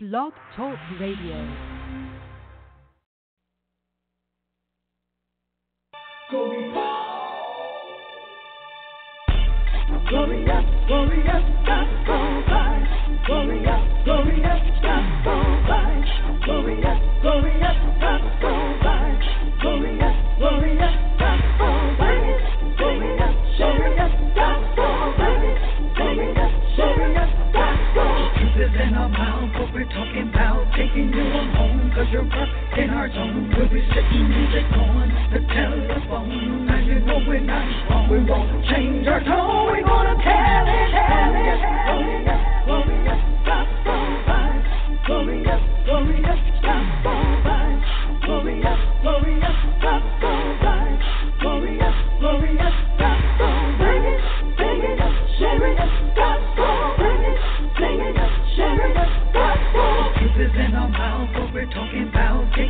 Blog Talk Radio. Glorious, glorious, gospel vibes. Glorious, glorious, gospel vibes. Glorious, glorious, gospel vibes. Glorious, glorious, gospel vibes. Glorious, glorious, gospel vibes. Glorious, glorious, gospel. Is in our what we're talking about. Taking you on home, cause you're up in our zone. We'll be sitting music on the telephone. Now you know we're not wrong. We won't change our tone. We're gonna tell it, tell it. Glorious, glorious,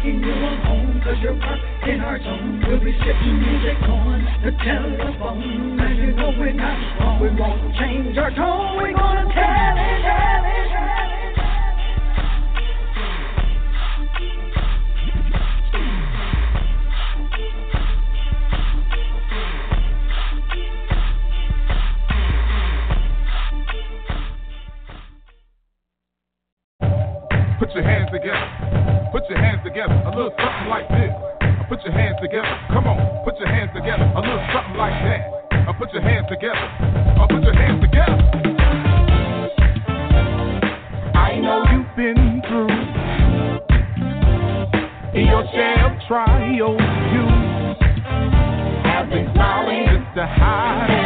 Taking you home, cause you're up in our zone. We'll be sitting music on the telephone. Now you know we're not wrong. We won't change our tone. We're gonna tell it, tell it, tell it. Together. A little something like this. Put your hands together. Come on. Put your hands together. A little something like that. Uh, Put your hands together. Uh, Put your hands together. I know you've been through In your share of trials. You have been smiling just to hide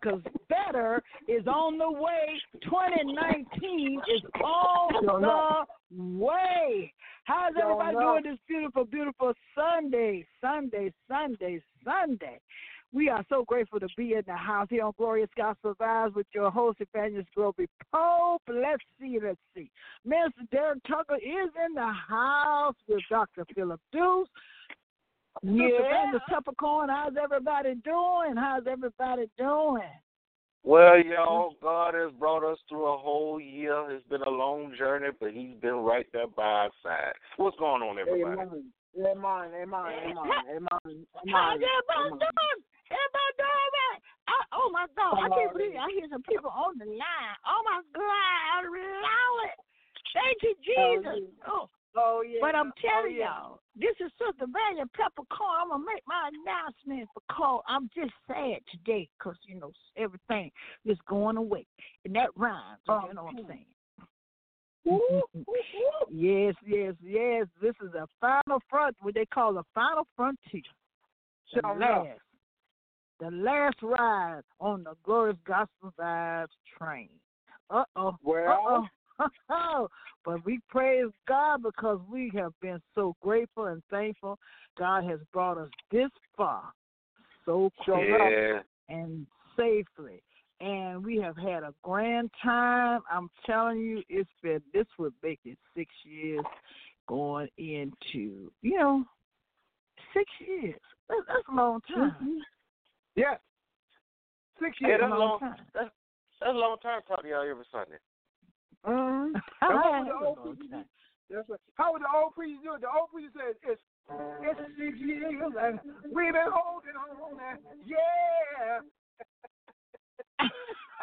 because better is on the way. 2019 is on the way. How's everybody doing this beautiful, beautiful Sunday, Sunday, Sunday, Sunday? We are so grateful to be in the house here on Glorious Gospel Vibes with your host, Evangelist Globee Pope. Let's see, let's see. Mr. Derrick Tuggle is in the house with Dr. Philip Deuce. Yeah. Mr. Peppercorn, how's everybody doing? How's everybody doing? Well, y'all, God has brought us through a whole year. It's been a long journey, but He's been right there by our side. What's going on, everybody? Amen. Amen. Amen. Amen. Amen. How's everybody doing? Everybody doing right? I, oh my God! I can't believe it. I hear some people on the line. Oh my God! Lord, thank you, Jesus. Oh, Oh yeah. But I'm telling oh, yeah. y'all, this is Sister Vanya Peppercorn. I'm gonna make my announcement for call. I'm just sad today because you know everything is going away, and that rhymes. Oh, you know what I'm saying? yes, yes, yes. This is the final front, what they call the final frontier. The Sure enough. last, the last ride on the Glorious Gospel Vibes train. Uh oh. Well, Uh-oh. but we praise God because we have been so grateful and thankful. God has brought us this far so close Yeah. and safely. And we have had a grand time. I'm telling you, it's been this would make it six years going into you know six years. That's, that's a long time. Mm-hmm. Yeah, Six Hey, years. that's a long, time. that's, that's a long time talking to y'all every Sunday. Mm-hmm. That's what the old preacher time. That's right. How would the old preacher do it? The old preacher says it's it's six years and we've been holding on and yeah.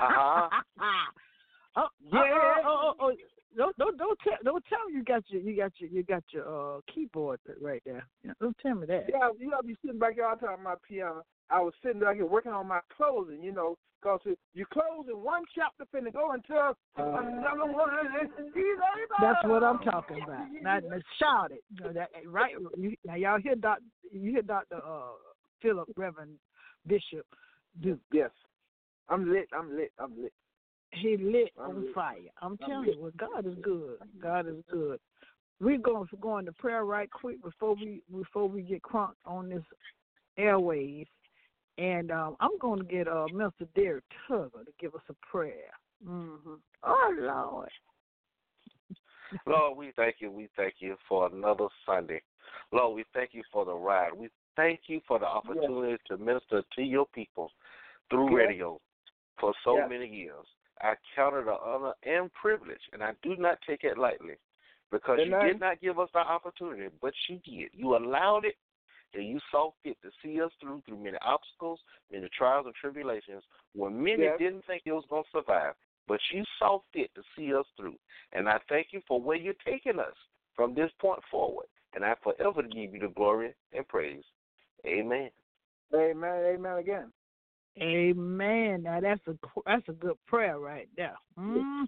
Uh-huh. oh, Yeah. oh, oh, oh, oh. Don't don't don't tell don't tell me you got your you got your you got your uh keyboard right there. Don't tell me that. Yeah, you gotta be sitting back here all the time my piano. I was sitting down here working on my closing, you know, because you close in one chapter, finna go into another one. and he's able. That's what I'm talking about. Now, now shout it. You know, that, right? You, now y'all hear Doc, you hear Doctor uh, Philip Reverend Bishop Duke. Yes. I'm lit. I'm lit. I'm lit. He lit I'm on lit. fire. I'm I'm telling lit. you, well, God is good. God is good. We're going to go into prayer right quick before we before we get crunked on this airways, and um, I'm going to get uh, Mr. Derrick Tuggle to give us a prayer. Mm-hmm. Oh Lord. Lord, we thank you. We thank you for another Sunday. Lord, we thank you for the ride. We thank you for the opportunity to minister to your people through Yes. radio for so Yes. many years. I count it an honor and privilege, and I do not take it lightly because you did not give us the opportunity, but you did. You allowed it, and you saw fit to see us through through many obstacles, many trials and tribulations, where many Yes. didn't think it was going to survive. But you saw fit to see us through. And I thank you for where you're taking us from this point forward. And I forever give you the glory and praise. Amen. Amen. Amen again. Amen. Now that's a that's a good prayer right there. hmm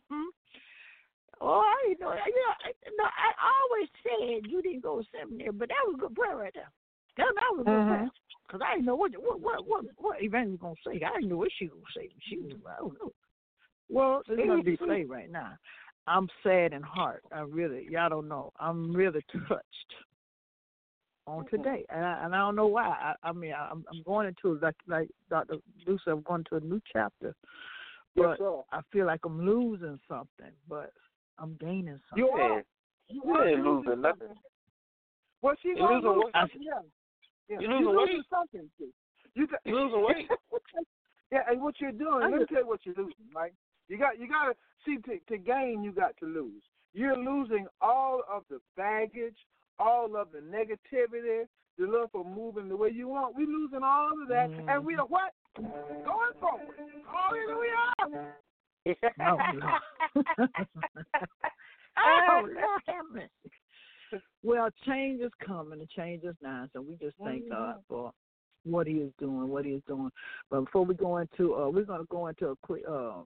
Oh, I didn't know. You know, I, no, I always said you didn't go to seminary, but that was a good prayer right there. That, that was a good Mhm. Cause I didn't know what what what what, what Evan was gonna say. I didn't know what she was gonna say. She was I don't know. Well, it's gonna be say right now. I'm sad in heart. I really, y'all don't know. I'm really touched on today, and I, and I don't know why. I, I mean, I, I'm I'm going into like like Dr. Lucy, I'm going to a new chapter, but sir. I feel like I'm losing something, but I'm gaining something. You are. Yeah. You ain't losing nothing. Well, she's You losing lose something. Yeah. Yeah. You You're losing weight? losing something. too. You got, You losing weight? yeah, and what you're doing, I let me just- tell you what you're losing, right? You got you gotta see to, to gain you got to lose. You're losing all of the baggage, all of the negativity, the love for moving the way you want. We're losing all of that and we mm. are what? Going forward. Hallelujah. Oh, Lord. oh, Lord have mercy. Well, change is coming. The change is now. So we just thank God for what He is doing, what He is doing. But before we go into, uh, we're going to go into a quick. Uh,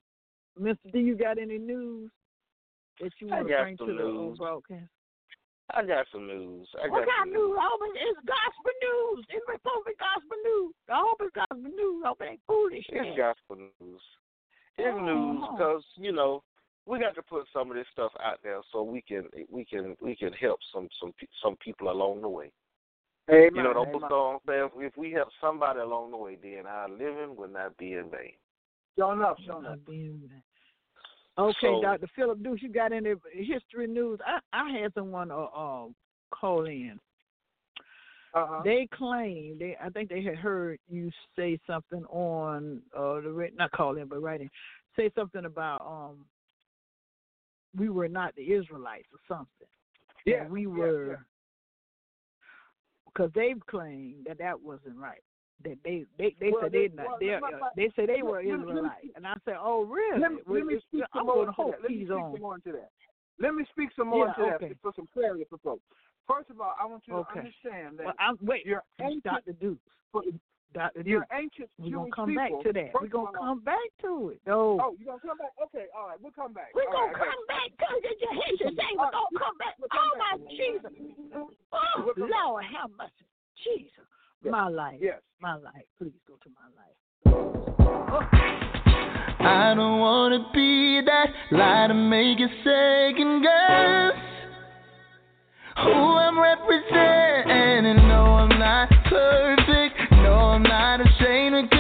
Mr. D, you got any news that you want to bring to some the uh, broadcast? I got some news. I got What kind some of news? I hope it's gospel news. It's supposed to gospel news. I hope it's gospel news. I hope it ain't foolish. It's gospel news. It's news Oh. because you know we got to put some of this stuff out there so we can we can we can help some some some people along the way. Amen. You know the old Amen. song says, "If we help somebody along the way, then our living will not be in vain." Sure enough, sure enough. Not being there. Okay, So- Dr. Philip Deuce, you got any history news? I, I had someone uh, uh, call in. Uh-huh. They claim they I think they had heard you say something on uh the not call in but writing say something about um we were not the Israelites or something. Yeah, we yeah, were yeah. because they've claimed that that wasn't right. That they they they Well, said they- not they uh, they say they were let me- let me- Israelites, and I said, oh really? Let me, Well, let me speak some more to that. Let me speak on. some more into that. Let me speak some more Yeah, into okay. that for some clarity for folks. First of all, I want you to Okay. understand that Well, I'm wait, your ancient, Dr. Deuce, Dr. your Deuce. ancient We're gonna come people, back to that. first We're gonna all- come back to it. No. Oh, you gonna come back? Okay, all right, we'll come back. We're All gonna right, come you. back to it. You hate to say we're gonna come back. we'll Oh come my. Jesus. Oh We'll come oh, back. Lord have mercy. Jesus. Yes. My life. Yes. My life. Please go to my life. Oh. I don't wanna be that lie to make you second guess who I'm representing. No, I'm not perfect. No, I'm not ashamed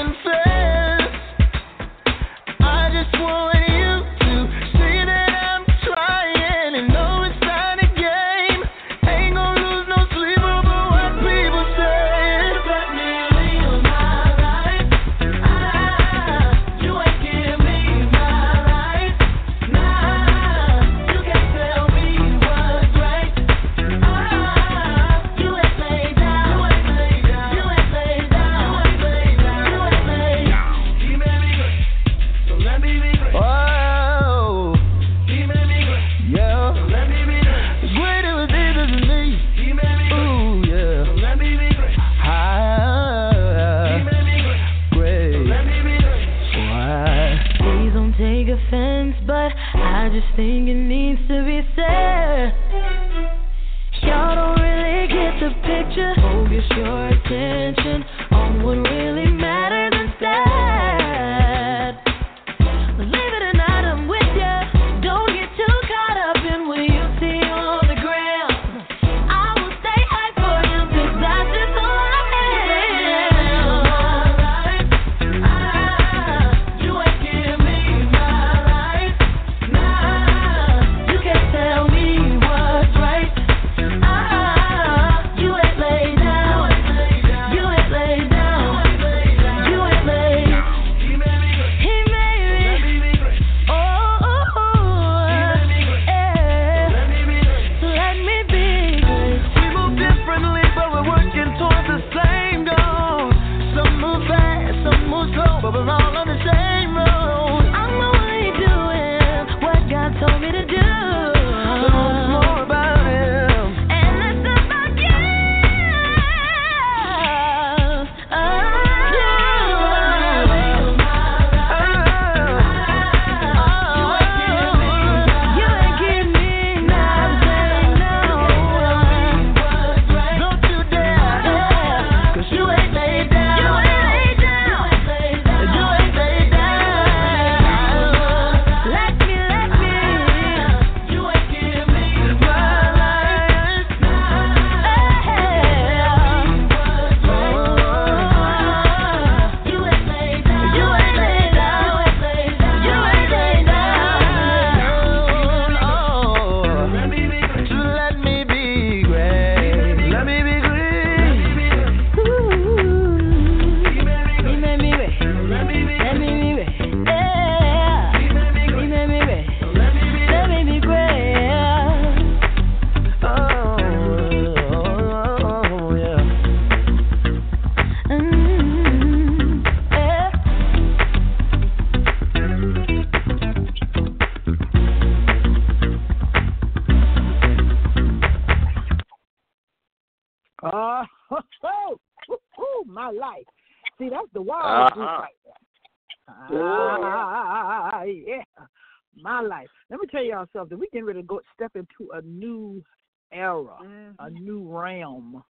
my life. Let me tell y'all something. We're getting ready to go step into a new era, Mhm. a new realm.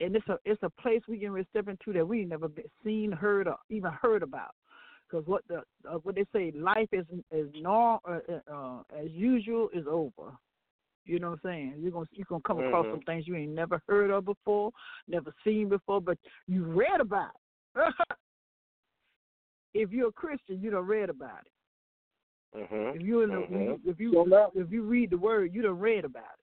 And it's a it's a place we can step into that we never been seen, heard, or even heard about. Because what the uh, what they say, life is is norm uh, uh, uh, as usual is over. You know what I'm saying? You're gonna you're gonna come across Mhm. some things you ain't never heard of before, never seen before, but you read about it. if you're a Christian, you don't read about it. Mhm. If you in the, Mhm. if you So now- if you read the word, you done read about it,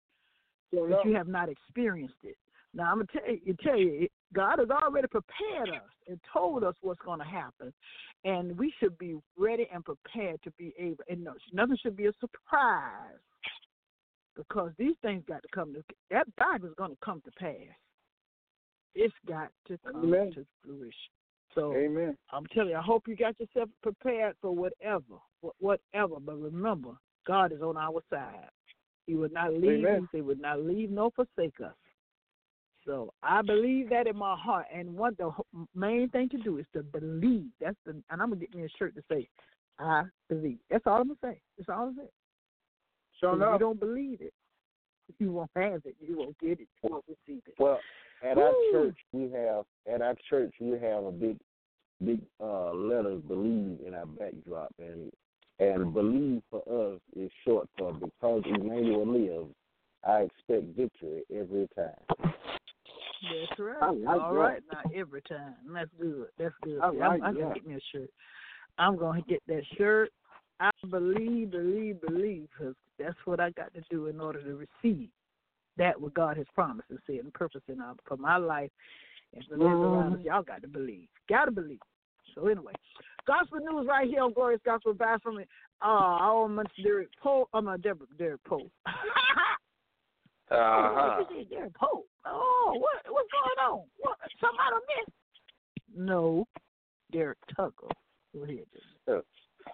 So but now- you have not experienced it. Now I'm gonna tell you, tell you, God has already prepared us and told us what's going to happen, and we should be ready and prepared to be able. And no, nothing should be a surprise because these things got to come. To, that Bible is going to come to pass. It's got to come Amen. to fruition. So Amen. I'm telling you, I hope you got yourself prepared for whatever, wh- whatever. But remember, God is on our side. He would not leave Amen. us. He would not leave nor forsake us. So I believe that in my heart. And what the main thing to do is to believe. That's the. And I'm gonna get me a shirt to say, "I believe." That's all I'm gonna say. That's all I'm gonna say. So if you don't believe it, you won't have it. You won't get it. You won't receive it. Well, at our church we have at our church we have a big big uh letter believe in our backdrop and and believe for us is short for because Emmanuel lives, I expect victory every time. That's right. I like All that. right, now every time. That's good. That's good. I See, like I'm, I'm gonna get me a shirt. I'm gonna get that shirt. I believe, believe, believe, because that's what I got to do in order to receive that what God has promised and said and purpose in for my life and for those around us. Mhm. Y'all got to believe. Got to believe. So anyway, gospel news right here on Glorious Gospel Bass from uh, our own Minister Derek Pope. I'm a Deborah Derek Poe. Uh Oh, huh. what you say, Derek Pope? Oh, what what's going on? What I missed? No, Derrick Tuggle. Go ahead.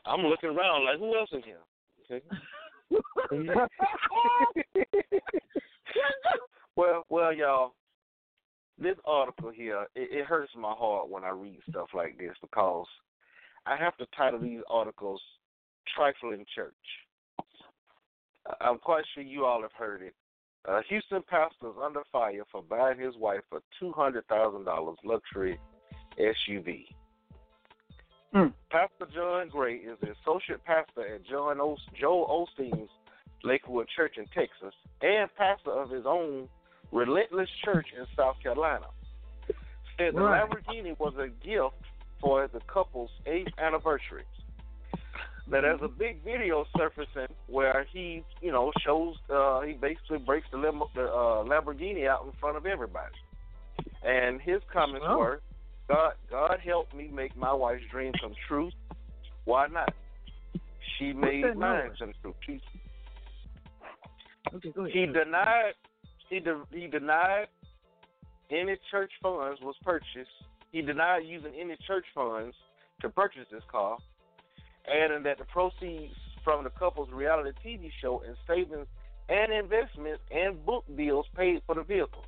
I'm looking around like who else in here? Okay. Well, well, y'all, this article here it, it hurts my heart when I read stuff like this because I have to title these articles "Trifling Church." I'm quite sure you all have heard it. Uh, Houston pastor is under fire for buying his wife a two hundred thousand dollars luxury SUV. Hmm. Pastor John Gray is the associate pastor at John o- Joel Osteen's Lakewood Church in Texas and pastor of his own Relentless Church in South Carolina. Said the Right. Lamborghini was a gift for the couple's eighth anniversary. Now there's a big video surfacing where he, you know, shows uh he basically breaks the, lim- the uh, Lamborghini out in front of everybody. And his comments Oh. were, "God, God helped me make my wife's dream come true. Why not? She made that mine come true. She Okay, go ahead. he denied he de- he denied any church funds was purchased. He denied using any church funds to purchase this car, adding that the proceeds from the couple's reality TV show and savings and investments and book deals paid for the vehicles.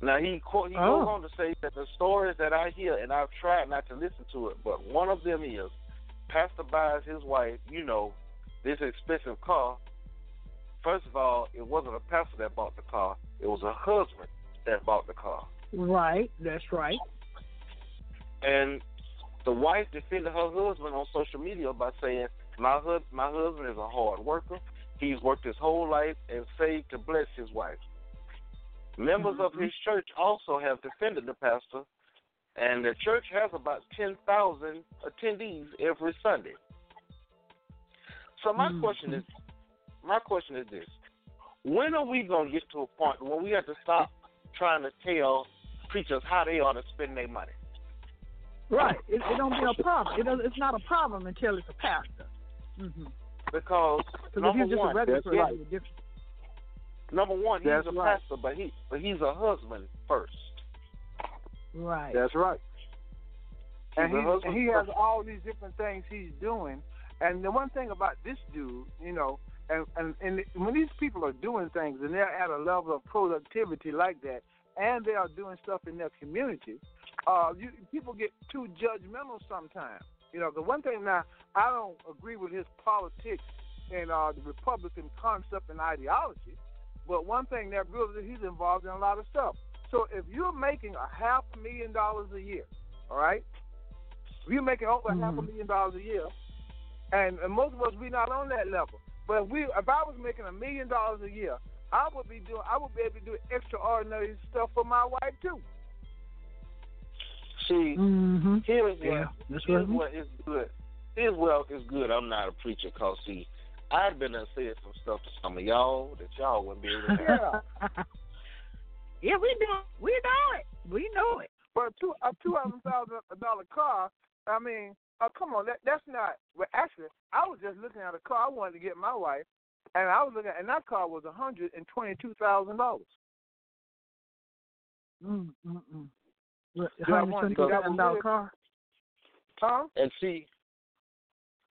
Now he quote, he Oh. goes on to say that the stories that I hear, and I've tried not to listen to it, but one of them is Pastor buys his wife, you know, this expensive car. First of all, it wasn't a pastor that bought the car; it was a husband that bought the car. Right, that's right. And the wife defended her husband on social media by saying, "My hus- my husband is a hard worker. He's worked his whole life and saved to bless his wife." Members of his church also have defended the pastor, and the church has about ten thousand attendees every Sunday. So my Mhm. question is, my question is this: When are we gonna get to a point where we have to stop trying to tell preachers how they ought to spend their money? Right. It, it don't be a problem. It does, it's not a problem until it's a pastor. Mm-hmm. Because Because if number you're just one, a regular that's right. number one, he's That's a right. pastor, but he but he's a husband first. Right. That's right. He's And a he, and he has all these different things he's doing. And the one thing about this dude, you know, and, and, and when these people are doing things and they're at a level of productivity like that, and they are doing stuff in their community, uh, you, people get too judgmental sometimes. You know, the one thing now, I don't agree with his politics and uh, the Republican concept and ideology, But one thing that brother, he's involved in a lot of stuff. So if you're making a half a million dollars a year, all right, if you're making over half a million dollars a year, and, and most of us we're not on that level. But if we, if I was making a million dollars a year, I would be doing, I would be able to do extraordinary stuff for my wife too. See, Mm-hmm. here's what Yeah, that's here's right. what is good. Here's what is good. I'm not a preacher, cause see, I've been and said some stuff to some of y'all that y'all wouldn't be able to have. Yeah. yeah, we know, we know it, we know it. But two, a two hundred thousand dollar car. I mean, uh, come on, that that's not. Well, actually, I was just looking at a car I wanted to get my wife, and I was looking, and that car was hundred and twenty-two thousand dollars. Mm, mm, mm. What, Yeah, I wanted to go that $120,000 way. car? Huh? And see,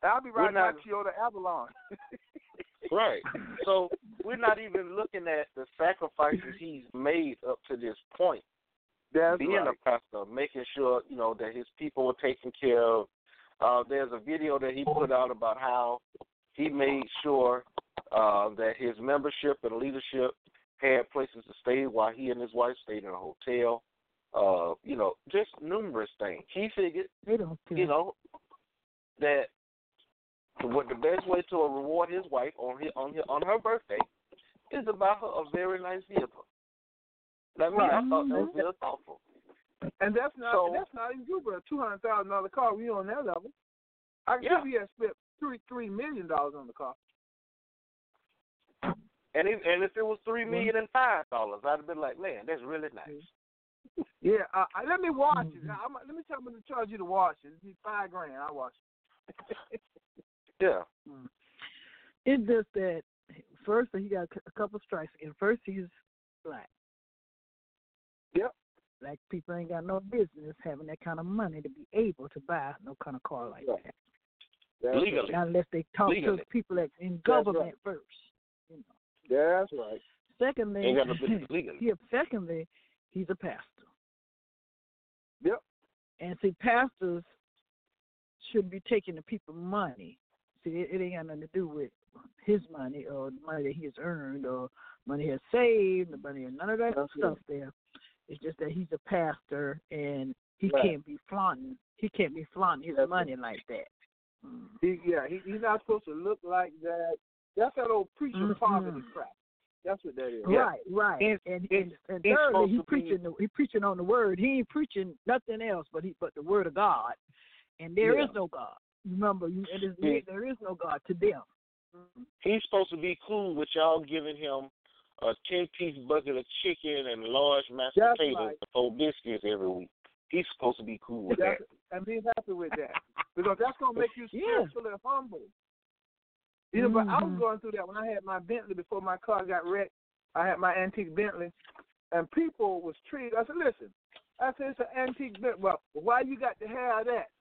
I'll be riding We're my Toyota Avalon. right. So we're not even looking at the sacrifices he's made up to this point. That's being right. a pastor, making sure you know that his people were taken care of. Uh, there's a video that he put out about how he made sure uh, that his membership and leadership had places to stay while he and his wife stayed in a hotel. Uh, you know, just numerous things. He figured, They don't care. you know, that what the best way to reward his wife on his, on his, on her birthday is to buy her a very nice vehicle. I mean, I thought that was real thoughtful. And that's not So- that's not even good, but a two hundred thousand dollar car. We on that level. I can Yeah. he had spent three three million dollars on the car. And if, and if it was three million and five dollars, I'd have been like, man, that's really nice. Yeah, uh, uh, let me wash it. Mhm. I'm, let me tell them to charge you to wash it. It'd be five grand. I wash it. Yeah. It's just that first he got a couple strikes and First he's black. Yep. Black people ain't got no business having that kind of money to be able to buy no kind of car like Right. that. That's Legally. Not unless they talk Legally. to people that in That's government right. first. You know. That's right. Secondly, Ain't got no business legally. yeah, secondly, he's a pastor. Yep. And see, pastors shouldn't be taking the people money. See, it, it ain't got nothing to do with his money or the money that he has earned or money he has saved, the money, none of that That's stuff there. It's just that he's a pastor and he Right. can't be flaunting. He can't be flaunting his That's money like that. Mm. He, yeah, he, he's not supposed to look like that. That's that old preacher Mhm. poverty crap. That's what that is. Yeah. Right, right. He's- and he's- and, and he's thirdly, supposed he be- preaching the, he preaching on the word. He ain't preaching nothing else but he but the word of God. And there is Yeah. no God. Remember, you it is Yeah. there is no God to them. He's supposed to be cool with y'all giving him a ten piece bucket of chicken and large mashed That's potatoes right. and four biscuits every week. He's supposed to be cool with that. That's, and be happy with that because that's gonna make you Yeah. spiritually humble. You know, but I was Mhm. going through that when I had my Bentley before my car got wrecked. I had my antique Bentley, and people was treated. I said, "Listen, I said it's an antique Bentley. Well, why you got to have that?"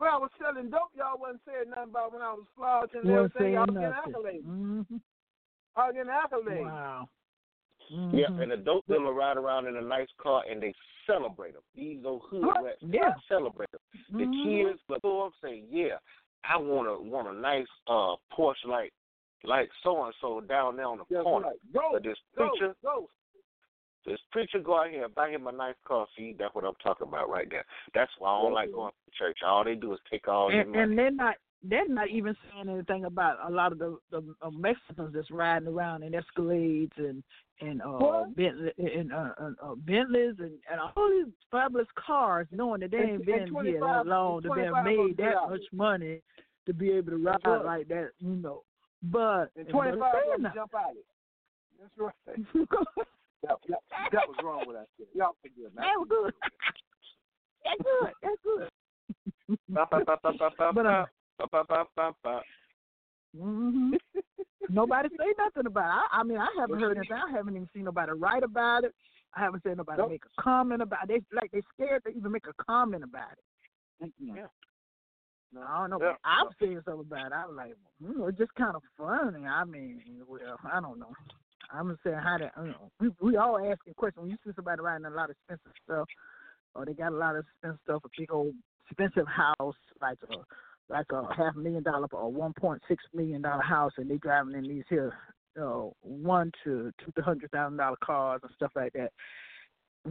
Well, I was selling dope. Y'all wasn't saying nothing about when I was flogged and Wasn't everything. I saying was getting accolades. Mhm. I was getting accolades. Wow. Yeah, Mhm. and the dope dealer ride around in a nice car and they celebrate them. These old hood What? rats Yeah. celebrate him. The Mhm. kids but go up saying, "Yeah, I want a want a nice uh Porsche like like so and so down there on the That's corner." right. Go, But this preacher, go. this preacher go out here and buy him a nice car. See, that's what I'm talking about right there. That's why I don't like going to church. All they do is take all your and, money. and they're not they're not even saying anything about a lot of the, the uh, Mexicans that's riding around in Escalades and and uh What? Bentley and uh, uh, uh, Bentleys and, and all these fabulous cars, knowing that they ain't and been here that long to be 25 made that dollars. much money to be able to ride That's right. like that, you know. But And twenty five they're of them not. jump out of it. That's right. That, that, that was wrong what I said. Y'all forgive me. That's good. That's good. That's good. But, uh, nobody say nothing about it. I, I mean, I haven't heard anything. I haven't even seen nobody write about it. I haven't seen nobody Nope. make a comment about it. They like they scared to even make a comment about it. Yeah. No. I don't know. Yeah. I'm saying something about it. I'm like, mm, it's just kind of funny. I mean, well, I don't know. I'm saying how that. You know, we we all asking questions. When you see somebody riding a lot of expensive stuff, or they got a lot of expensive stuff, a big old expensive house like a like a half million dollar or one point six million dollar house, and they driving in these here know, one to two hundred thousand dollar cars and stuff like that.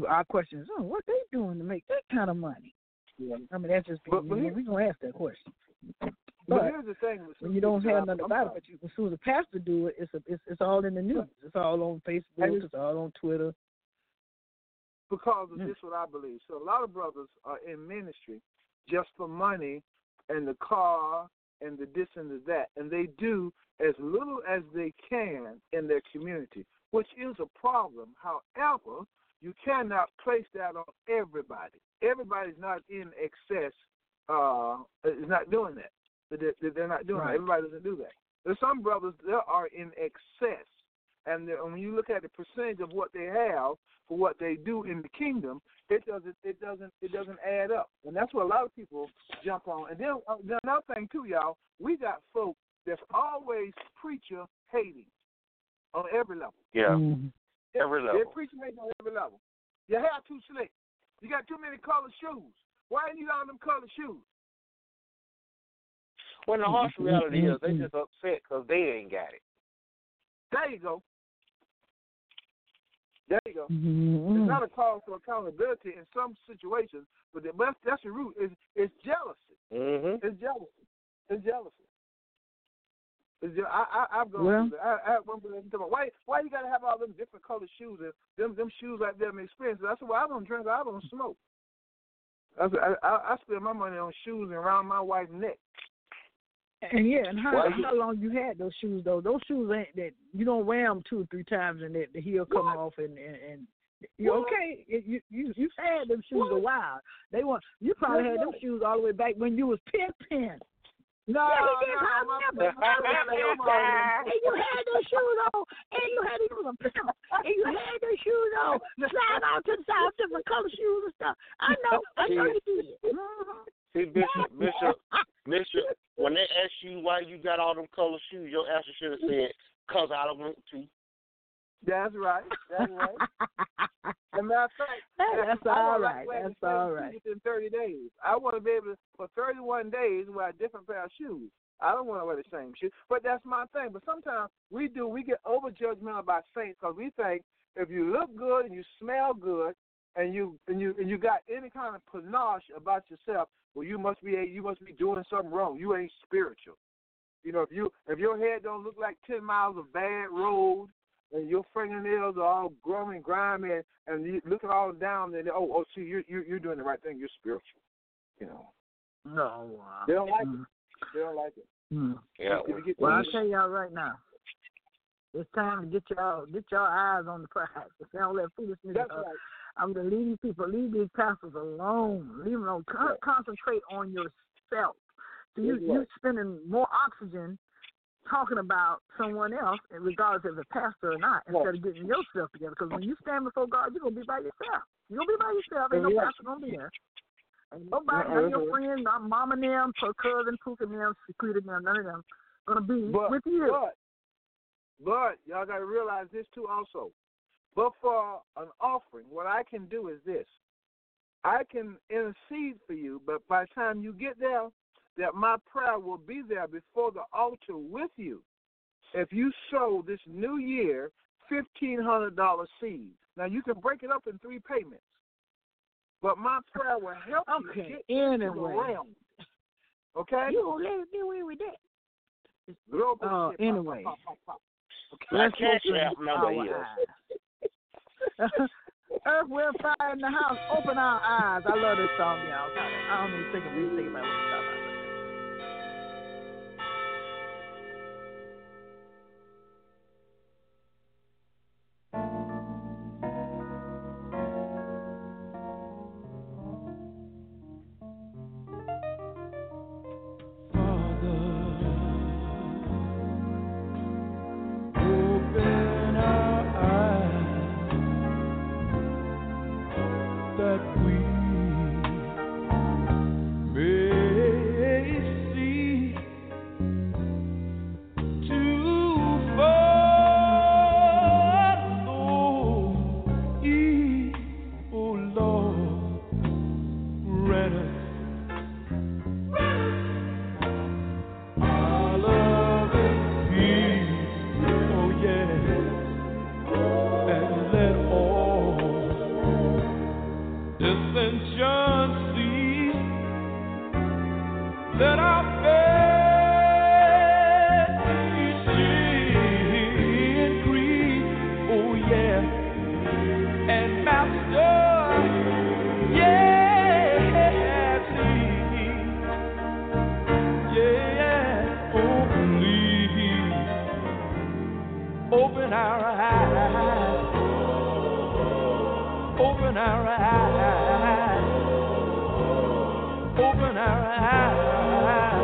Our question is, oh, what they doing to make that kind of money? Yeah. I mean, that's just But- but here- we're gonna ask that question. But, But here's the thing: with when you don't have nothing about it, but you, as soon as a pastor do it, it's a, it's it's all in the news. It's all on Facebook. It's all on Twitter. because of Mm. this what I believe. So a lot of brothers are in ministry just for money and the car and the this and the that, and they do as little as they can in their community, which is a problem. However, you cannot place that on everybody. Everybody's not in excess. Uh, is not doing that. They're, they're not doing Right. that. Everybody doesn't do that. There's some brothers that are in excess, and the- when you look at the percentage of what they have for what they do in the kingdom, it doesn't it doesn't it doesn't add up, and that's what a lot of people jump on. And then uh, then another thing too, y'all, we got folk that's always preacher hating on every level. Yeah, Mm-hmm. every level. They're preacher hating on every level. Your hair too slick. You got too many colored shoes. Why ain't you need all them colored shoes? When the harsh reality is, they Mm-hmm. just upset because they ain't got it. There you go. There you go. Mm-hmm. It's not a call for accountability in some situations, but the, but that's the root. Is it's jealousy. Mm-hmm. It's jealousy. It's jealousy. It's je- I, I, I've gone Well- through that. I, I one person told me, why, why you got to have all them different colored shoes and them, them shoes like them expensive? I said, well, I don't drink, I don't smoke. I, said, I, I, I spend my money on shoes and around my wife's neck. And yeah, and how you- how long you had those shoes though? Those shoes ain't that you don't wear them two or three times and that the heel come What? off and and, and you What? okay? It, you you you had them shoes a while. They want you probably What? had them shoes all the way back when you was pin pin. No, Yeah, he did. no, I remember. I remember. And you had those shoes on, and you had you was a pimp, and you had those shoes on, slide out to the side, different color shoes and stuff. I know, I know you did. Mhm. See, Bishop, Bishop, Bishop, when they ask you why you got all them color shoes, your answer should have said, "Cause I don't want to." That's right. That's right. And matter of fact, That's I right. Like That's the same all shoes right. Within 30 days, I want to be able to for 31 days wear a different pair of shoes. I don't want to wear the same shoes, but that's my thing. But sometimes we do. We get over judgmental about saints because we think if you look good and you smell good and you and you and you got any kind of panache about yourself, well, you must be you must be doing something wrong. You ain't spiritual. You know, if you if your head don't look like 10 miles of bad road and your fingernails are all growing and grimy, and, and you looking all down, and oh, oh, see, you're you're, you're doing the right thing. You're spiritual. You know, No. uh, they don't like mm, it. They don't like it. mm. Yeah. If you get Well, I the- tell y'all right now, it's time to get y'all get y'all eyes on the prize. If y'all let foolishness, That's right. I'm gonna leave these people, leave these pastors alone. Leave them alone. Con- concentrate on yourself. So you That's you right. spending more oxygen talking about someone else, regardless if it's a pastor or not, instead of getting yourself together. Because when you stand before God, you're gonna be by yourself. You're gonna be by yourself. Ain't no pastor gonna be there. Ain't nobody, Uh-uh, none of your friends, not mom and them, per cousin, and them, Secret them, none of them, gonna be But, with you. but, but y'all got to realize this too also. But for an offering, what I can do is this: I can intercede for you, but by the time you get there, that my prayer will be there before the altar with you. If you sow this new year fifteen hundred dollar seed, now you can break it up in three payments. But my prayer will help Okay, you get into the anyway. realm. Okay? You gonna let me get away with that? Uh, shit, pop, anyway. pop, pop, pop, pop. Let's cash open app number our is. Earth, Wind, Fire in the house. Open our eyes. I love this song, y'all. I don't even think of even think about what it's talking about. Our eyes.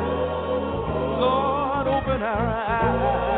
Lord, open our eyes.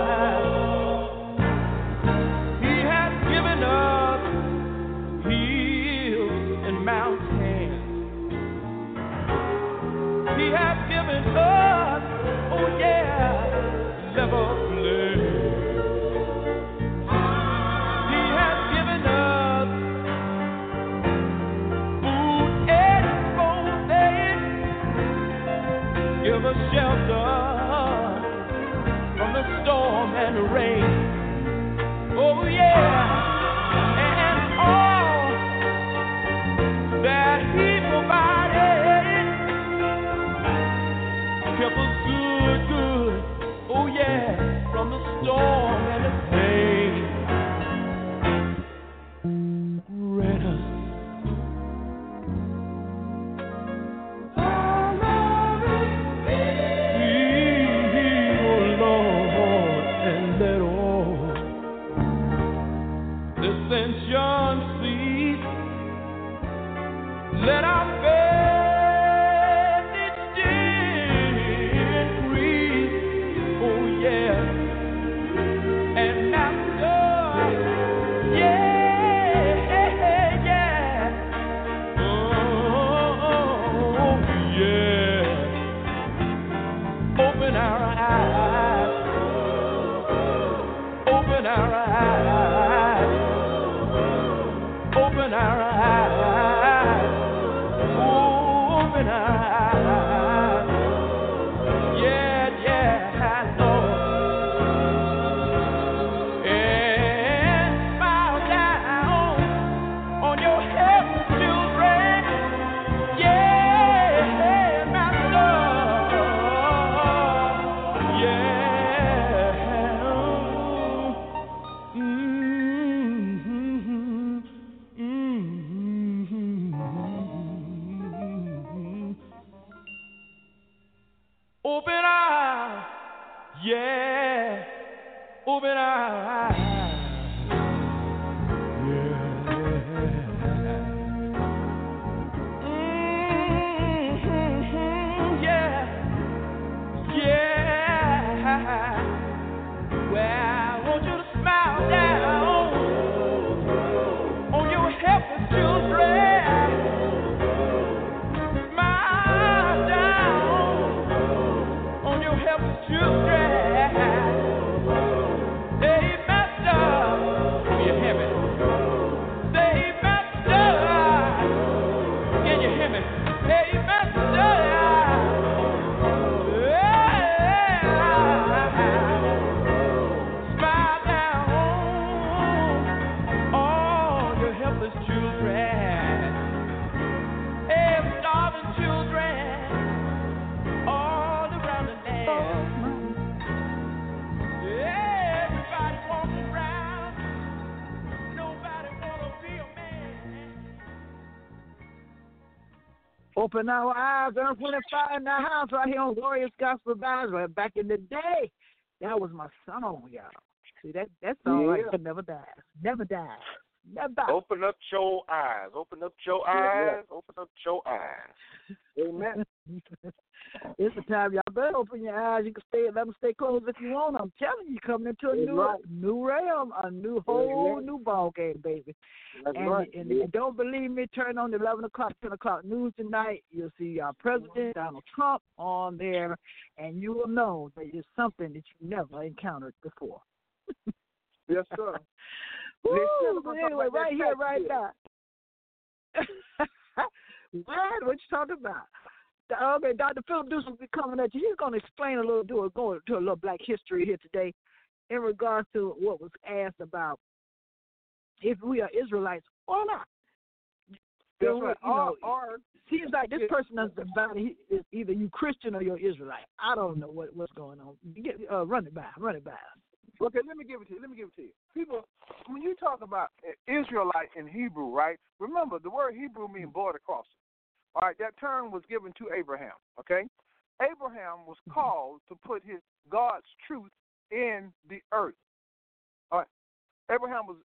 Open our eyes, and Fire in the house right here on Glorious Gospel Vibes. Right back in the day, that was my song, y'all. See that that song right Yeah. there never dies, never dies, Open up your eyes. Open up your Yeah, eyes. Open up your eyes. Amen. it's the time y'all better open your eyes. You can stay, let them stay closed if you want. I'm telling you, coming into a That's new right. new realm, a new whole right. new ball game, baby. That's and, right. and, and don't believe me, turn on the 11 o'clock, 10 o'clock news tonight. You'll see our president, Donald Trump, on there, and you will know that it's something that you never encountered before. Yes, sir. Woo, but anyway, right here, right now. what? What you talking about? Okay, Dr. Philip Deuce will be coming at you. He's going to explain a little, do a, go to a little black history here today in regards to what was asked about if we are Israelites or not. That's right. you know, Or, seems like this person is divided. He is either you Christian or you're Israelite. I don't know what what's going on. Get, uh, run it by, run it by. us. Okay, let me give it to you. Let me give it to you. People, when you talk about Israelite in Hebrew, right? Remember, the word Hebrew means border crossing. All right, that term was given to Abraham. Okay, Abraham was mm-hmm. called to put his God's truth in the earth. All right, Abraham was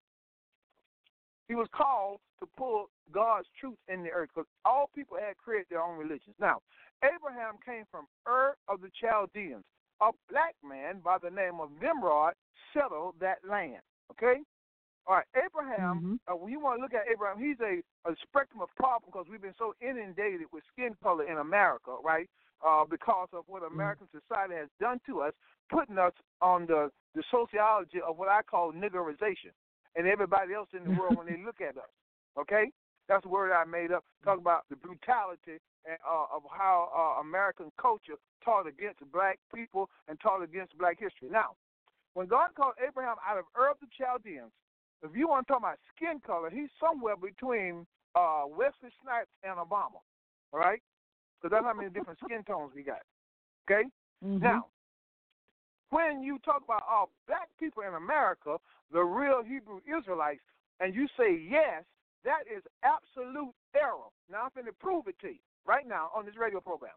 he was called to pull God's truth in the earth because all people had created their own religions. Now, Abraham came from Ur of the Chaldeans. A black man by the name of Nimrod settled that land. Okay? All right, Abraham, uh, when you want to look at Abraham, he's a, a spectrum of problem because we've been so inundated with skin color in America, right? Uh, because of what American society has done to us, putting us on the, the sociology of what I call niggerization and everybody else in the world when they look at us. Okay? That's a word I made up. Talk about the brutality and, uh, of how uh, American culture taught against black people and taught against black history. Now, when God called Abraham out of Ur of the Chaldeans, if you want to talk about skin color, he's somewhere between uh, Wesley Snipes and Obama. All right? Because that's how many different skin tones we got. Okay? Mm-hmm. Now, when you talk about all black people in America, the real Hebrew Israelites, and you say yes, that is absolute error. Now I'm going to prove it to you right now on this radio program.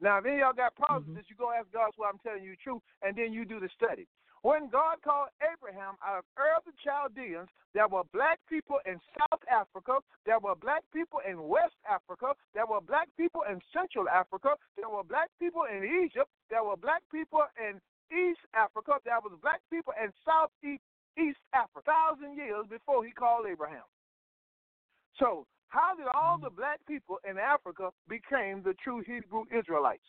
Now, if any of y'all got problems mm-hmm. with this, you go ask God why I'm telling you the truth, and then you do the study. When God called Abraham out of Ur of the Chaldeans, there were black people in South Africa, there were black people in West Africa, there were black people in Central Africa, there were black people in Egypt, there were black people in East Africa, there was black people in Southeast East Africa, thousand years before he called Abraham. So, how did all the black people in Africa become the true Hebrew Israelites?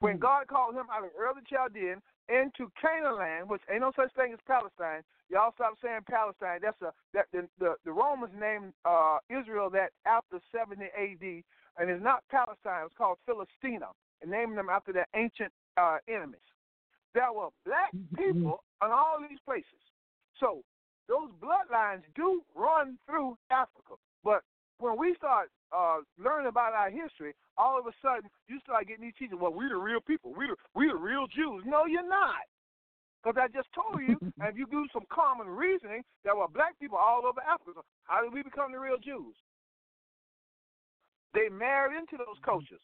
When God called him out of early Chaldean into Canaan land, which ain't no such thing as Palestine. Y'all stop saying Palestine. That's a that the the, the Romans named uh, Israel that after 70 A.D. and it's not Palestine. It's called Philistina, and named them after their ancient uh, enemies. There were black people in all these places. So those bloodlines do run through Africa. But when we start uh, learning about our history, all of a sudden you start getting these teachers. Well, we're the real people. We the we the real Jews. No, you're not. Because I just told you, and if you do some common reasoning, there were black people all over Africa. How did we become the real Jews? They married into those cultures.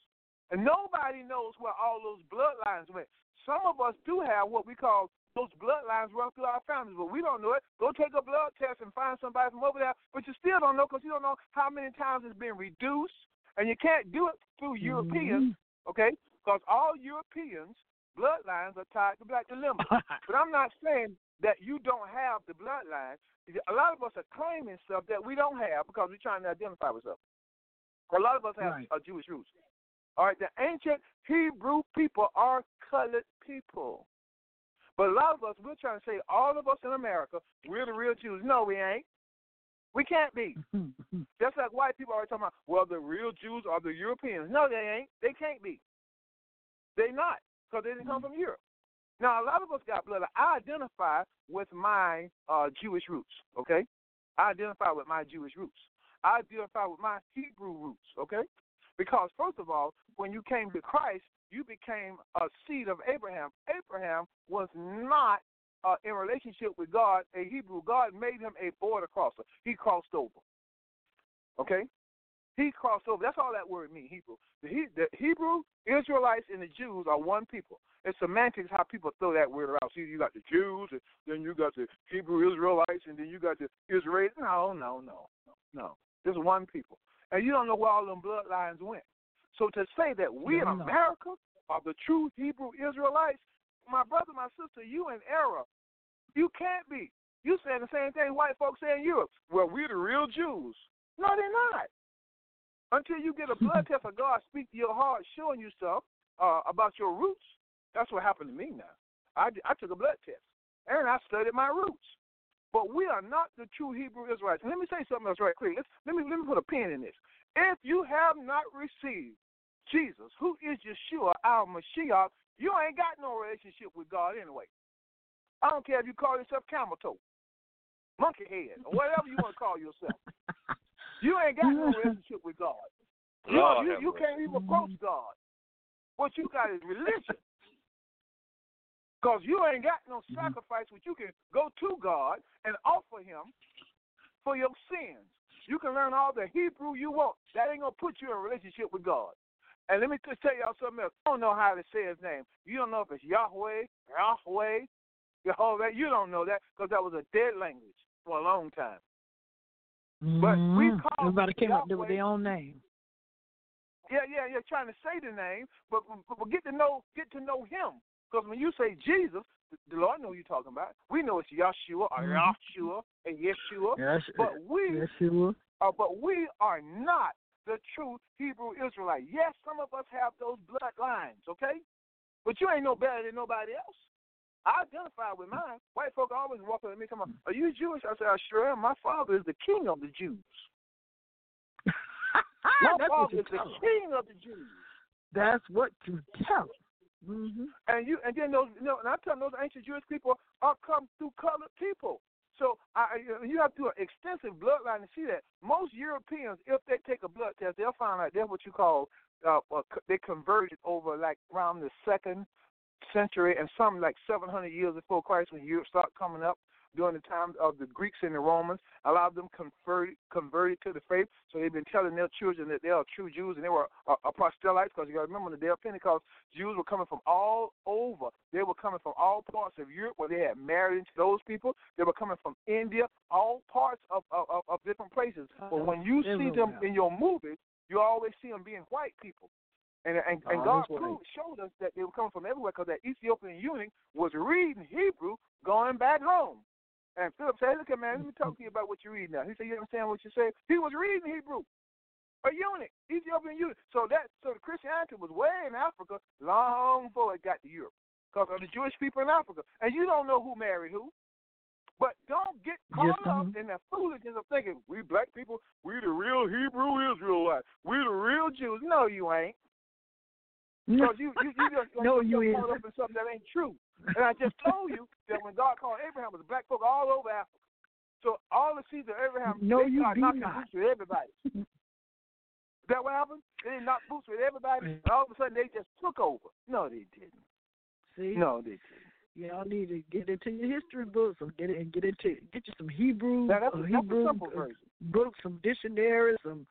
And nobody knows where all those bloodlines went. Some of us do have what we call those bloodlines run through our families, but we don't know it. Go take a blood test and find somebody from over there, but you still don't know because you don't know how many times it's been reduced, and you can't do it through Europeans, mm-hmm. okay? Because all Europeans' bloodlines are tied to black dilemma. but I'm not saying that you don't have the bloodline. A lot of us are claiming stuff that we don't have because we're trying to identify with something. A lot of us have Right. Jewish roots. All right, the ancient Hebrew people are colored people. But a lot of us, we're trying to say, all of us in America, we're the real Jews. No, we ain't. We can't be. Just like white people are talking about, well, the real Jews are the Europeans. No, they ain't. They can't be. They not, because they didn't come from Europe. Now, a lot of us got blood. I identify with my uh, Jewish roots, okay? I identify with my Jewish roots. I identify with my Hebrew roots, okay? Because, first of all, when you came to Christ, you became a seed of Abraham. Abraham was not uh, in relationship with God, a Hebrew. God made him a border crosser. He crossed over. Okay? He crossed over. That's all that word means, Hebrew. The, he, the Hebrew, Israelites, and the Jews are one people. It's semantics how people throw that word around. See, you got the Jews, and then you got the Hebrew Israelites, and then you got the Israelites. No, no, no, no. There's one people. And you don't know where all them bloodlines went. So to say that we in. America are the true Hebrew Israelites, my brother, my sister, you in error. You can't be. You saying the same thing white folks say in Europe. Well, we're the real Jews. No, they're not. Until you get a blood test or God speak to your heart, showing you stuff uh, about your roots. That's what happened to me now. I, I took a blood test and I studied my roots. But we are not the true Hebrew Israelites. And let me say something else right quick. Let's, let me let me put a pin in this. If you have not received Jesus, who is Yeshua, our Mashiach, you ain't got no relationship with God anyway. I don't care if you call yourself camel toe, monkey head, or whatever you want to call yourself. You ain't got no relationship with God. You, Lord you, you can't even approach God. What you got is religion. Because you ain't got no mm-hmm. sacrifice which you can go to God and offer Him for your sins. You can learn all the Hebrew you want. That ain't going to put you in a relationship with God. And let me just tell y'all something else. I don't know how to say His name. You don't know if it's Yahweh, Yahweh, Jehovah. You don't know that because that was a dead language for a long time. But we Mhm. call everybody came up with their own name. Yeah, yeah, yeah. Trying to say the name, but, but, but get to know get to know Him. Because when you say Jesus, the, Lord know you're talking about. We know it's Yahshua or Mhm. Yahshua and Yeshua. Yes, But we yes, uh, but we are not the true Hebrew Israelite. Yes, some of us have those bloodlines, okay? But you ain't no better than nobody else. I identify with mine. White folk always walk up to me, come on, are you Jewish? I say, I sure am. My father is the king of the Jews. My That's what father you is the tell 'em. king of the Jews. That's what you tell 'em. Mm-hmm. And you and then those you know, and I tell them those ancient Jewish people are come through colored people. So I, you have to do an extensive bloodline to see that. Most Europeans, if they take a blood test, they'll find out they're what you call uh, they converted over like around the second century and some like 700 years before Christ when Europe started coming up during the time of the Greeks and the Romans. A lot of them converted converted to the faith, so they've been telling their children that they are true Jews and they were uh, apostolites because you got to remember on the day of Pentecost, Jews were coming from all over. They were coming from all parts of Europe where they had married into those people. They were coming from India, all parts of of, of, different places. But when you see them in your movies, you always see them being white people. And and, and Oh, God proved, showed us that they were coming from everywhere because that Ethiopian eunuch was reading Hebrew going back home. And Philip said, "Look, at man, let me talk to you about what you're reading now." He said, "You understand what you say?" He was reading Hebrew. A eunuch, Ethiopian eunuch. So that so the Christianity was way in Africa long before it got to Europe because of the Jewish people in Africa. And you don't know who married who. But don't get caught Yes, up in the foolishness of thinking we black people, we the real Hebrew Israelites, we the real Jews. No, you ain't. Because you you you just No, you caught up in something that ain't true. And I just told you that when God called Abraham, it was black folk all over Africa. So all the seeds of Abraham, No, they you started be knocking not. boots with everybody. Is that what happened? They didn't knock boots with everybody, and all of a sudden they just took over. No, they didn't. See, No, they didn't. y'all need to get into your history books or get it and get into get you some Hebrew, Now that's, a, a Hebrew simple uh, books, some dictionaries, some.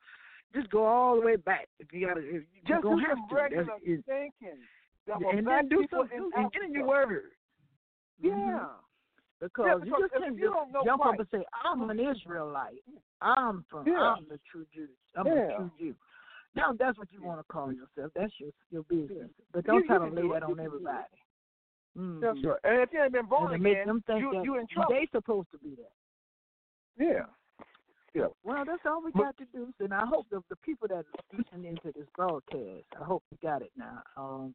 Just go all the way back if you got to. If you Just do have some to. regular That's, thinking. That and then do something in in your word. Yeah. Mhm. Because, Yeah, you just can't you just jump up Christ- and say, "I'm an Israelite. I'm from. Yeah. I'm the true Jew. I'm Yeah. a true Jew." Now that's what you want to call yourself. That's your your business. But don't you try to lay that on can do it. everybody. Mhm. That's right. And if you ain't been born and to make again, them think you you in trouble. they supposed to be that. Yeah. Yeah. Well, that's all we got to do. And I hope the the people that are listening into this broadcast, I hope you got it now. Um,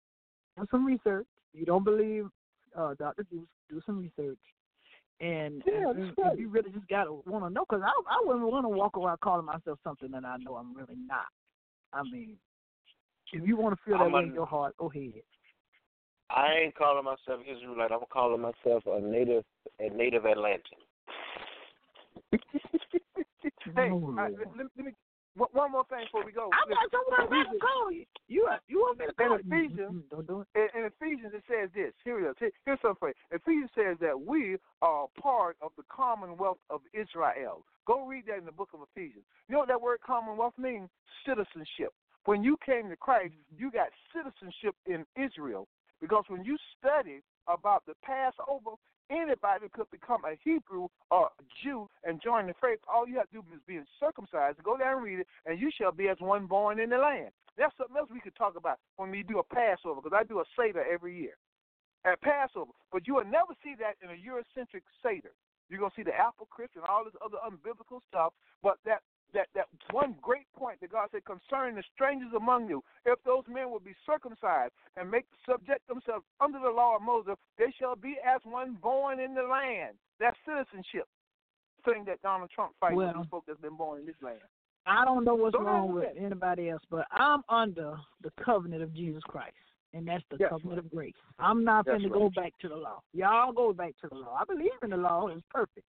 do some research. You don't believe uh, Dr. Deuce, do some research. And, Yeah, and, and right. you really just gotta want to know, because I I wouldn't want to walk around calling myself something that I know I'm really not. I mean, if you want to feel that I'm way a- in your heart, go ahead. I ain't calling myself Israelite. I'm calling myself a native, a native Atlantean. hey, Oh, I, let, let me one one more thing before we go. I'm not Listen, someone I'm gonna call you. You you want me to In call you? Ephesians- Don't do it. in, in Ephesians it says this. Here it is. Here- Here's something for you. Ephesians says that we are part of the commonwealth of Israel. Go read that in the book of Ephesians. You know what that word commonwealth means? Citizenship. When you came to Christ, mm-hmm. you got citizenship in Israel. Because when you study about the Passover, anybody could become a Hebrew or a Jew and join the faith. All you have to do is be circumcised. Go down and read it, and you shall be as one born in the land. That's something else we could talk about when we do a Passover, because I do a Seder every year at Passover. But you will never see that in a Eurocentric Seder. You're going to see the apple crisp and all this other unbiblical stuff. But that, that, that one great point that God said concerning the strangers among you, if those men will be circumcised and make subject themselves under the law of Moses, they shall be as one born in the land. That's citizenship. Thing that Donald Trump fights with Well- these folks that's been born in this land. I don't know what's wrong with that. anybody else, but I'm under the covenant of Jesus Christ, and that's the That's covenant of grace. I'm not going to right. go back to the law. Y'all go back to the law. I believe in the law; it's perfect,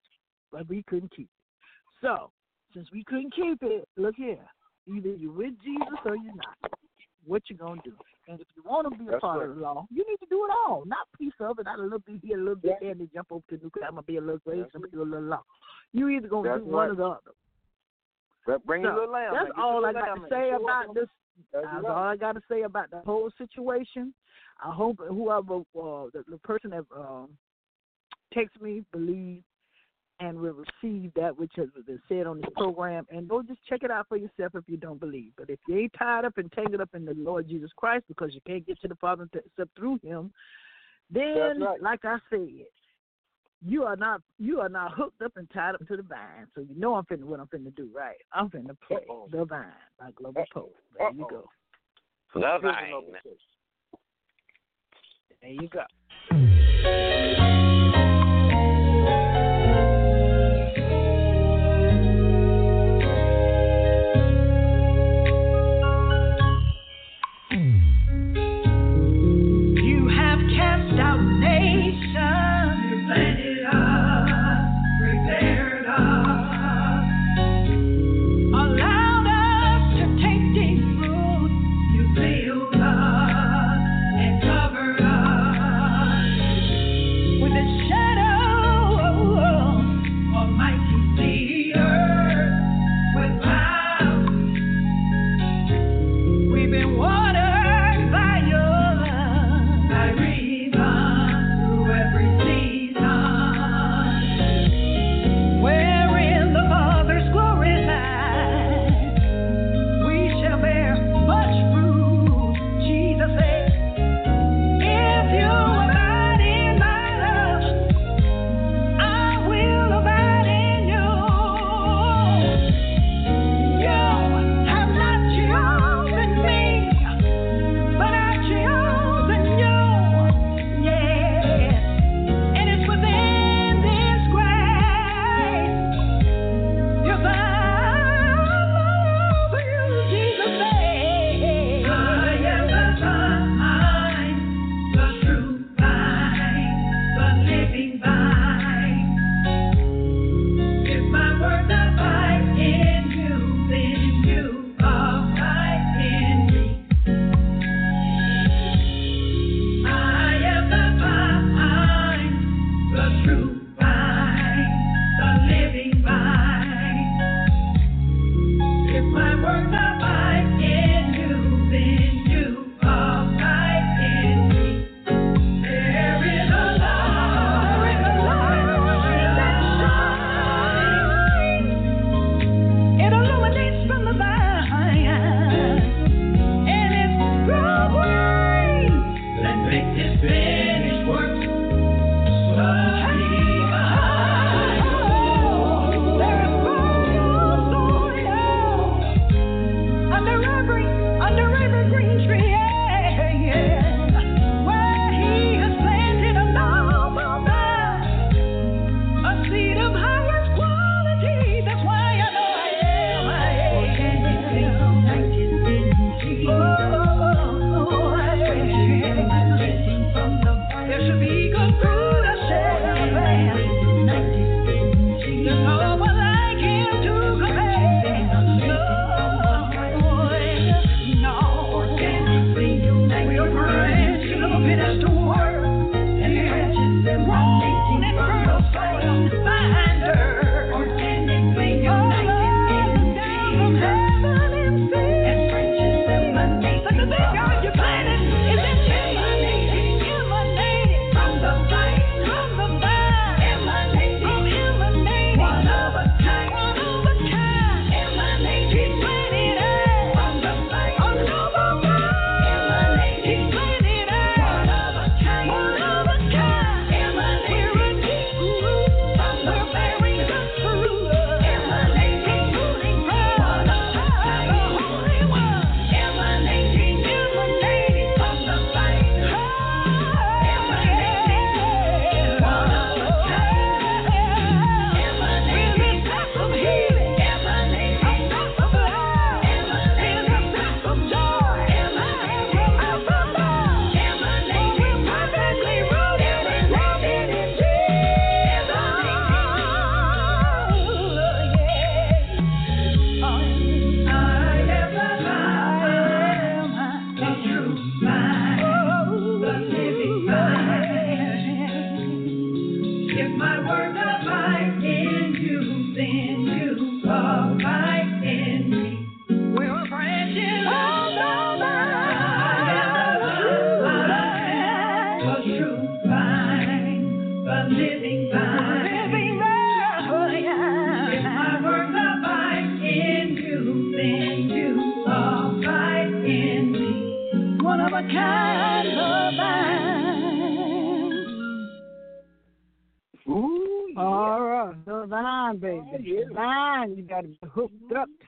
but we couldn't keep it. So since we couldn't keep it, look here. Either you're with Jesus or you're not. What you gonna do? And if you want to be a That's part right. of the law, you need to do it all, not piece of it, not a little bit here, a little bit there, and then jump over to the I'm gonna be a little grace, I'm gonna do a little law. You either gonna That's do one or the other. But Bring your So, little lamb. That's. All I got to say about this. That's all I got to say about the whole situation. I hope whoever uh, the, the person that um, texts me believe and will receive that which has been said on this program. And go just check it out for yourself if you don't believe. But if you ain't tied up and tangled up in the Lord Jesus Christ because you can't get to the Father except through Him, then, right. like I said, you are not you are not hooked up and tied up to the vine. So you know I'm finna what I'm finna do, right? I'm finna play Uh-oh. the vine by Globee Pope. There you Uh-oh. go. Love Prison Vine. officers. There you go.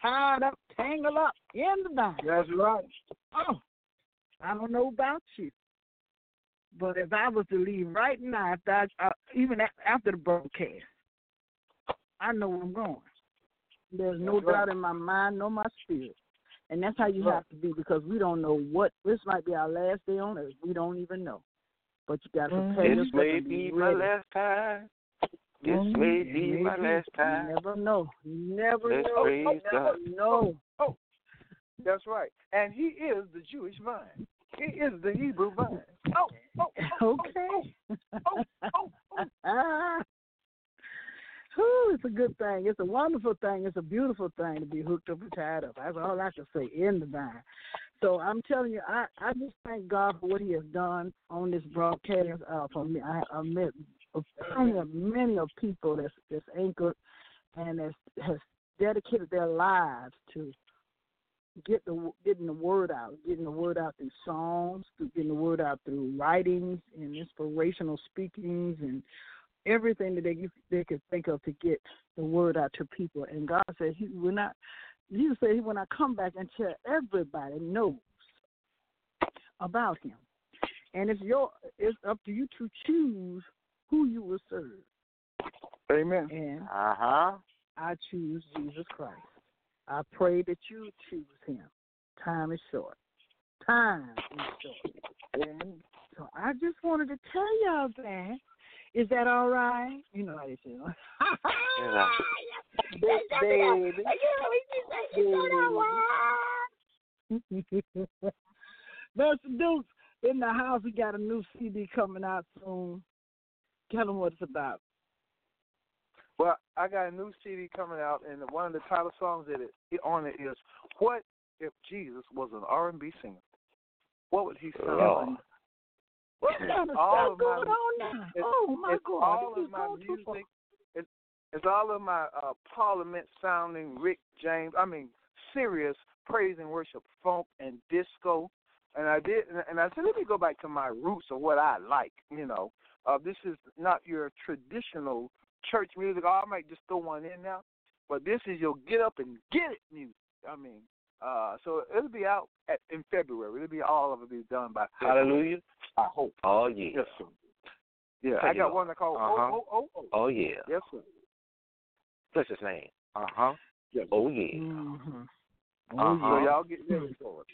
Tied up, tangled up in the vine. That's right. Oh, I don't know about you, but if I was to leave right now, after I, uh, even after the broadcast, I know where I'm going. There's no right. doubt in my mind, nor my spirit. And that's how you Right. have to be because we don't know what this might be our last day on earth. We don't even know. But you got to prepare This yourself may and be be my last time. This Mhm. may be my last time. You never know. You never Let's know. You never know. That's right. And he is the Jewish vine. He is the Hebrew vine. Oh, oh, oh, Okay. oh, oh, oh. Whew, it's a good thing. It's a wonderful thing. It's a beautiful thing to be hooked up and tied up. That's all I can say in the vine. So I'm telling you, I, I just thank God for what He has done on this broadcast. Uh, for me, I, I met of- many of people that's that's anchored and that's has dedicated their lives to get the getting the word out, getting the word out through songs, through getting the word out through writings and inspirational speakings and everything that they they could think of to get the word out to people. And God said He will not. Jesus said He will not come back until everybody knows about Him. And it's your it's up to you to choose who you will serve. Amen. And Uh huh. I choose Jesus Christ. I pray that you choose him. Time is short. Time is short. Amen. So I just wanted to tell y'all that. Is that all right? You know how they say. Yeah. Baby. Mr. Dukes in the house. We got a new CD coming out soon. Tell them what it's about. Well, I got a new CD coming out, and one of the title songs that it, it on it is "What If Jesus Was an R&B Singer? What would he sound Lord. like?" What kind of all stuff of my- going on now? it's- oh my it's God! all this of is my going too far. music. It's, it's all of my uh, Parliament sounding Rick James. I mean, serious praise and worship, funk and disco. And I did, and- and I said, let me go back to my roots of what I like. You know, uh, this is not your traditional church music. Oh, I might just throw one in now, but this is your get up and get it music. I mean, uh, so it'll be out at, in February. It'll be all of it be done by February. Hallelujah. I hope. Oh yeah. Yes, sir. Yeah, Thank I got Lord. one called Uh-huh. Oh Oh Oh Oh. Oh yeah. Yes, sir. Bless his name. Uh huh. Yes. Oh yeah. Mm-hmm. Uh-huh. So y'all get ready for it.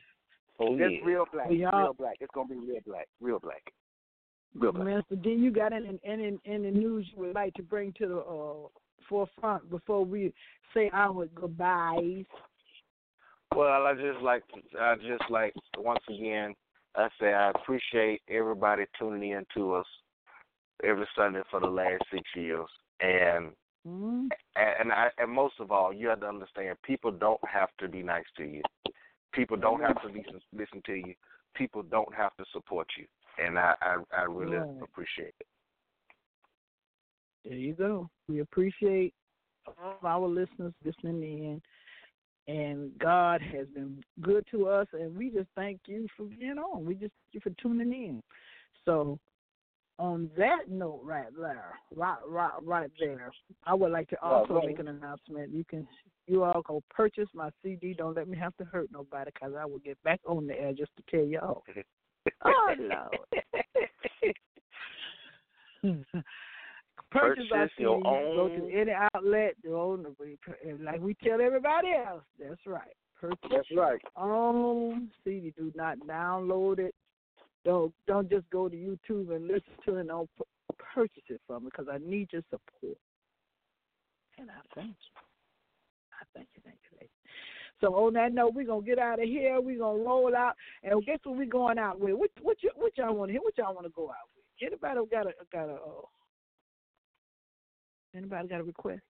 Oh It's yeah. real black. Well, Real black. It's gonna be real black. Real black. Real black. Minister D, you got any any any news you would like to bring to the uh, forefront before we say our goodbyes? Well, I just like to, I just like once again I say I appreciate everybody tuning in to us every Sunday for the last six years, and Mm-hmm. and I and most of all, you have to understand people don't have to be nice to you. People don't have to listen listen to you. People don't have to support you, and I I, I really Right. appreciate it. There you go. We appreciate all of our listeners listening in, and God has been good to us, and we just thank you for being on. We just thank you for tuning in. So, on that note, right there, right, right, right there, I would like to also make an announcement. You can, you all go purchase my CD. Don't let me have to hurt nobody, cause I will get back on the air just to tell y'all. Oh Lord. Purchase Purchase your CD, Go to any outlet. To, like we tell everybody else. That's right. Purchase That's right. own CD. Do not download it. Don't don't just go to YouTube and listen to it. And don't pu- purchase it from me because I need your support. And I thank you. I thank you, thank you, lady. So on that note, we're gonna get out of here. We're gonna roll out, and guess what we're going out with? What what, you, what y'all want to hear? What y'all want to go out with? Anybody got a got a? Uh, anybody got a request?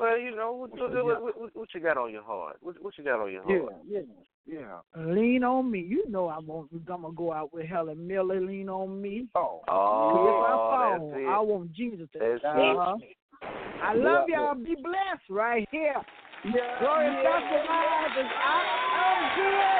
Well, you know what, what, what, what, what you got on your heart? What, what you got on your heart? Yeah, yeah, yeah. Lean on me. You know I'm gonna, I'm gonna go out with Helen Miller. Lean on me. Oh, Oh, if I oh, fall, that's it. I want Jesus to That's catch it. me. I love Yeah. y'all. Be blessed right here. yeah. Glorious Gospel Live is out of here.